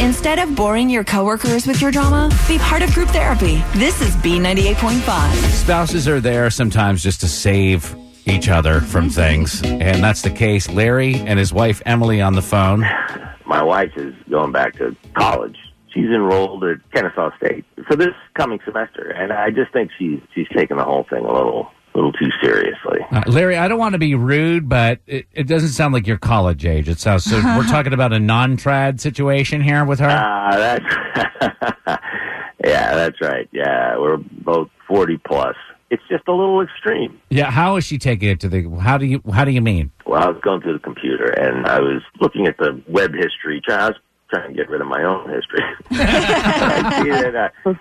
Instead of boring your coworkers with your drama, be part of group therapy. This is B98.5. Spouses are there sometimes just to save each other from mm-hmm. things. And that's the case. Larry and his wife Emily on the phone. My wife is going back to college. She's enrolled at Kennesaw State for this coming semester, and I just think she's she's taking the whole thing a little a little too seriously. Uh, Larry, I don't want to be rude, but it, it doesn't sound like you're college age. It sounds so. we're talking about a non-trad situation here with her. Ah, that's yeah, that's right. Yeah, we're both forty plus. It's just a little extreme. yeah, how is she taking it to the? How do you? How do you mean? Well, I was going through the computer and I was looking at the web history. I was trying to get rid of my own history. I see that. Uh,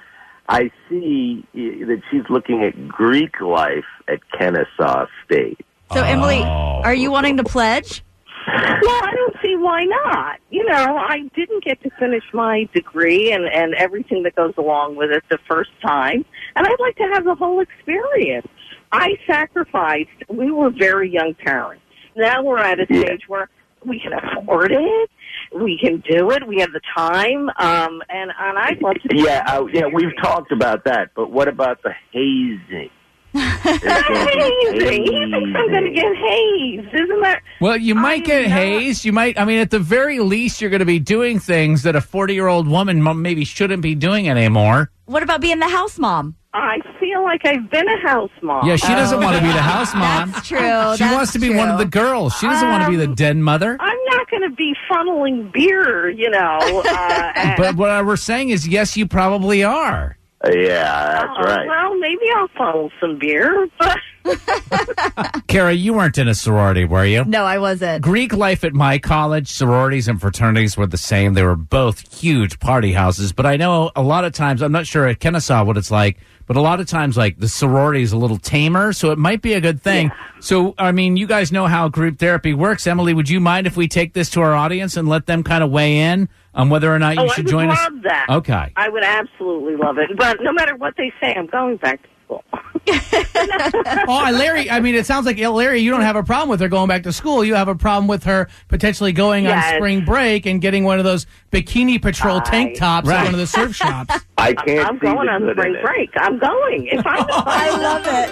I see that she's looking at Greek life at Kennesaw State. So, Emily, Oh. are you wanting to pledge? Well, I don't see why not. You know, I didn't get to finish my degree and, and everything that goes along with it the first time, and I'd like to have the whole experience. I sacrificed. We were very young parents. Now we're at a Yeah. stage where we can afford it. We can do it. We have the time, um, and and I'd love to. Yeah, uh, yeah, we've talked about that, but what about the hazing? There's gonna be hazing. He thinks I'm going to get hazed, isn't that? Well, you might I'm get not- hazed. You might. I mean, at the very least, you're going to be doing things that a 40 year old woman maybe shouldn't be doing anymore. What about being the house mom? I feel like I've been a house mom. Yeah, she doesn't want to be the house mom. That's true. She That's wants to be one of the girls. She doesn't want to be the Um, den mother. I'm not going to be funneling beer, you know. Uh, But what we're saying is, yes, you probably are. Uh, yeah, that's Oh, right. Well, maybe I'll funnel some beer, but Kara, you weren't in a sorority, were you? No, I wasn't. Greek life at my college, sororities and fraternities were the same. They were both huge party houses. But I know a lot of times, I'm not sure at Kennesaw what it's like, but a lot of times, like the sorority is a little tamer. So it might be a good thing. So, I mean, you guys know how group therapy works. Emily, would you mind if we take this to our audience and let them kind of weigh in on whether or not you oh, should I would join love us? that. Okay. I would absolutely love it. But no matter what they say, I'm going back to school. Oh, Larry, I mean, it sounds like Larry, you don't have a problem with her going back to school. You have a problem with her potentially going Yes. on spring break and getting one of those bikini patrol tank tops Right. at one of the surf shops. I can't I'm going on good spring break. I'm going. If I'm, I love it.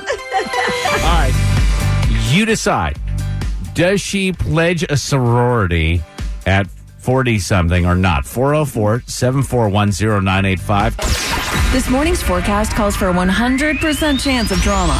All right. You decide. Does she pledge a sorority at 40 something or not? 404 741 0985. This morning's forecast calls for a 100% chance of drama.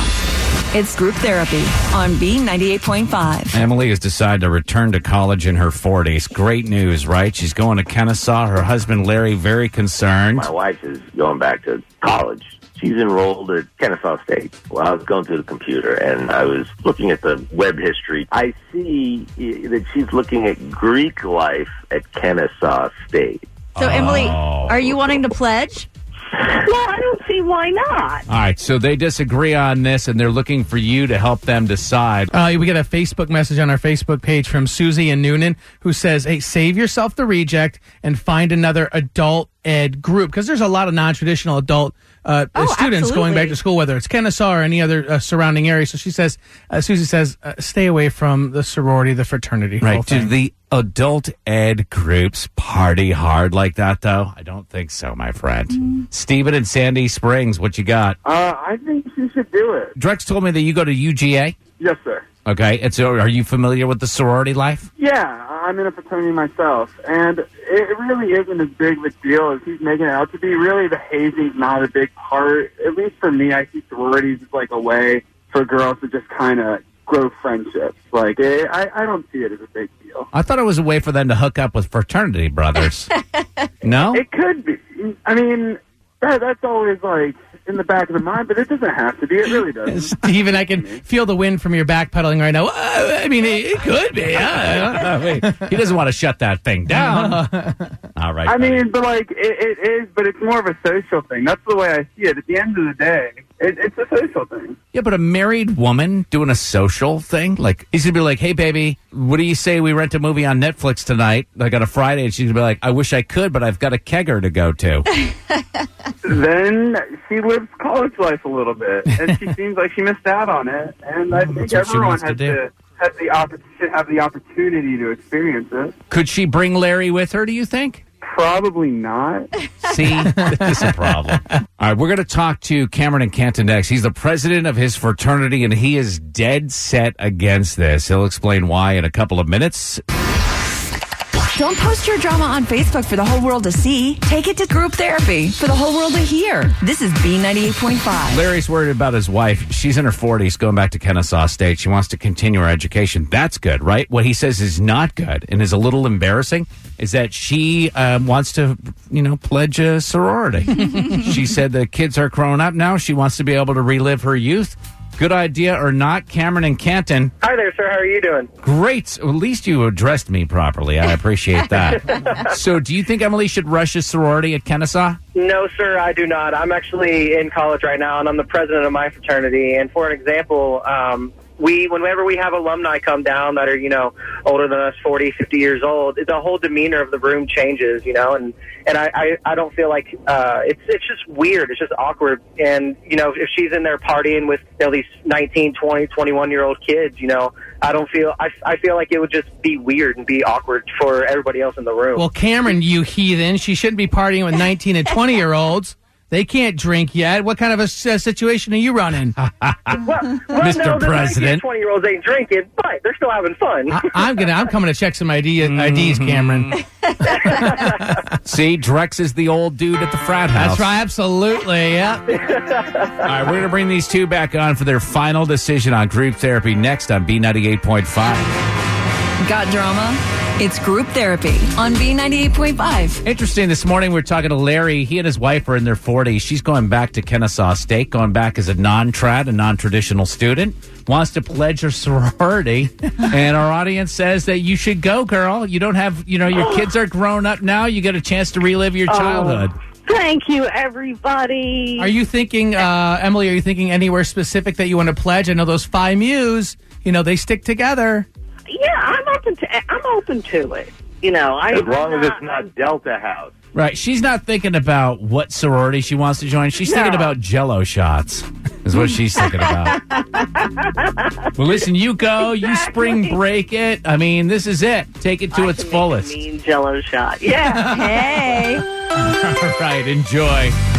It's group therapy on B98.5. Emily has decided to return to college in her 40s. Great news, right? She's going to Kennesaw. Her husband, Larry, very concerned. My wife is going back to college. She's enrolled at Kennesaw State. Well, I was going through the computer and I was looking at the web history. I see that she's looking at Greek life at Kennesaw State. So, Emily, Oh. are you wanting to pledge? Well, I don't see why not. All right, so they disagree on this and they're looking for you to help them decide. Uh, we get a Facebook message on our Facebook page from Susie and Newnan who says, Hey, save yourself the reject and find another adult ed group. Because there's a lot of non traditional adult uh, Oh, students going back to school, whether it's Kennesaw or any other uh, surrounding area. So she says, uh, Susie says, uh, stay away from the sorority, the fraternity. whole Right. Do the adult ed groups party hard like that, though? I don't think so, my friend. Stephen and Sandy Springs, what you got? Uh, I think she should do it. Drex told me that you go to UGA. Yes, sir. Okay. And so are you familiar with the sorority life? Yeah, I'm in a fraternity myself, and it really isn't as big of a deal as he's making it out to be. Really, the hazing's not a big part. At least for me, I see sororities as like a way for girls to just kind of grow friendships. Like, eh, I, I don't see it as a big deal. I thought it was a way for them to hook up with fraternity brothers. no? It could be. I mean, that, that's always like in the back of the mind, but it doesn't have to be. It really doesn't. Steven, I can feel the wind from your backpedaling right now. Uh, I mean, it, it could be. Yeah. Wait, he doesn't want to shut that thing down. All right. I buddy. mean, but like it, it is, but it's more of a social thing. That's the way I see it. At the end of the day, it, it's a social thing. yeah, but a married woman doing a social thing, like he's gonna be like, "Hey, baby, what do you say we rent a movie on Netflix tonight, like on a Friday?" And she's gonna be like, "I wish I could, but I've got a kegger to go to." Then she lives college life a little bit, and she seems like she missed out on it. And I think That's what she everyone wants to has do. to has the oppor- should have the opportunity to experience it. Could she bring Larry with her? Do you think? Probably not. See, this is a problem. All right, we're going to talk to Cameron and Canton next. He's the president of his fraternity, and he is dead set against this. He'll explain why in a couple of minutes. Don't post your drama on Facebook for the whole world to see. Take it to group therapy for the whole world to hear. This is B98.5. Larry's worried about his wife. She's in her 40s, going back to Kennesaw State. She wants to continue her education. That's good, right? What he says is not good and is a little embarrassing is that she um, wants to, you know, pledge a sorority. she said the kids are grown up now. She wants to be able to relive her youth. Good idea or not, Cameron and Canton? Hi there, sir. How are you doing? Great. At least you addressed me properly. I appreciate that. so, do you think Emily should rush a sorority at Kennesaw? No, sir, I do not. I'm actually in college right now, and I'm the president of my fraternity. And for an example, um, we, whenever we have alumni come down that are, you know, older than us, 40, 50 years old, the whole demeanor of the room changes, you know, and, and I, I, I don't feel like, uh, it's, it's just weird. It's just awkward. And, you know, if she's in there partying with, you know, these 19, 20, 21 year old kids, you know, I don't feel, I, I feel like it would just be weird and be awkward for everybody else in the room. Well, Cameron, you heathen, she shouldn't be partying with 19 and 20 year olds. They can't drink yet. What kind of a uh, situation are you running? well, well, Mr. no, the President. 20 year olds ain't drinking, but they're still having fun. I, I'm gonna. I'm coming to check some ID, IDs, Cameron. See, Drex is the old dude at the frat house. That's right. Absolutely. Yeah. All right, we're going to bring these two back on for their final decision on group therapy next on B98.5. Got drama? It's group therapy on B98.5. Interesting. This morning we are talking to Larry. He and his wife are in their 40s. She's going back to Kennesaw State, going back as a non-trad, a non-traditional student. Wants to pledge her sorority, and our audience says that you should go, girl. You don't have, you know, your kids are grown up now. You get a chance to relive your childhood. Thank you, everybody. Are you thinking, uh, Emily? Are you thinking anywhere specific that you want to pledge? I know those Phi Mus. You know they stick together. yeah, I'm open to. I'm open to it. You know, I As long I'm as it's not Delta House. Right. She's not thinking about what sorority she wants to join. She's thinking about jello shots, is what she's thinking about. well, listen, you go, you spring break it. I mean, this is it. Take it to I its can make a fullest. mean Jello shot. Yeah. Hey. All right. Enjoy.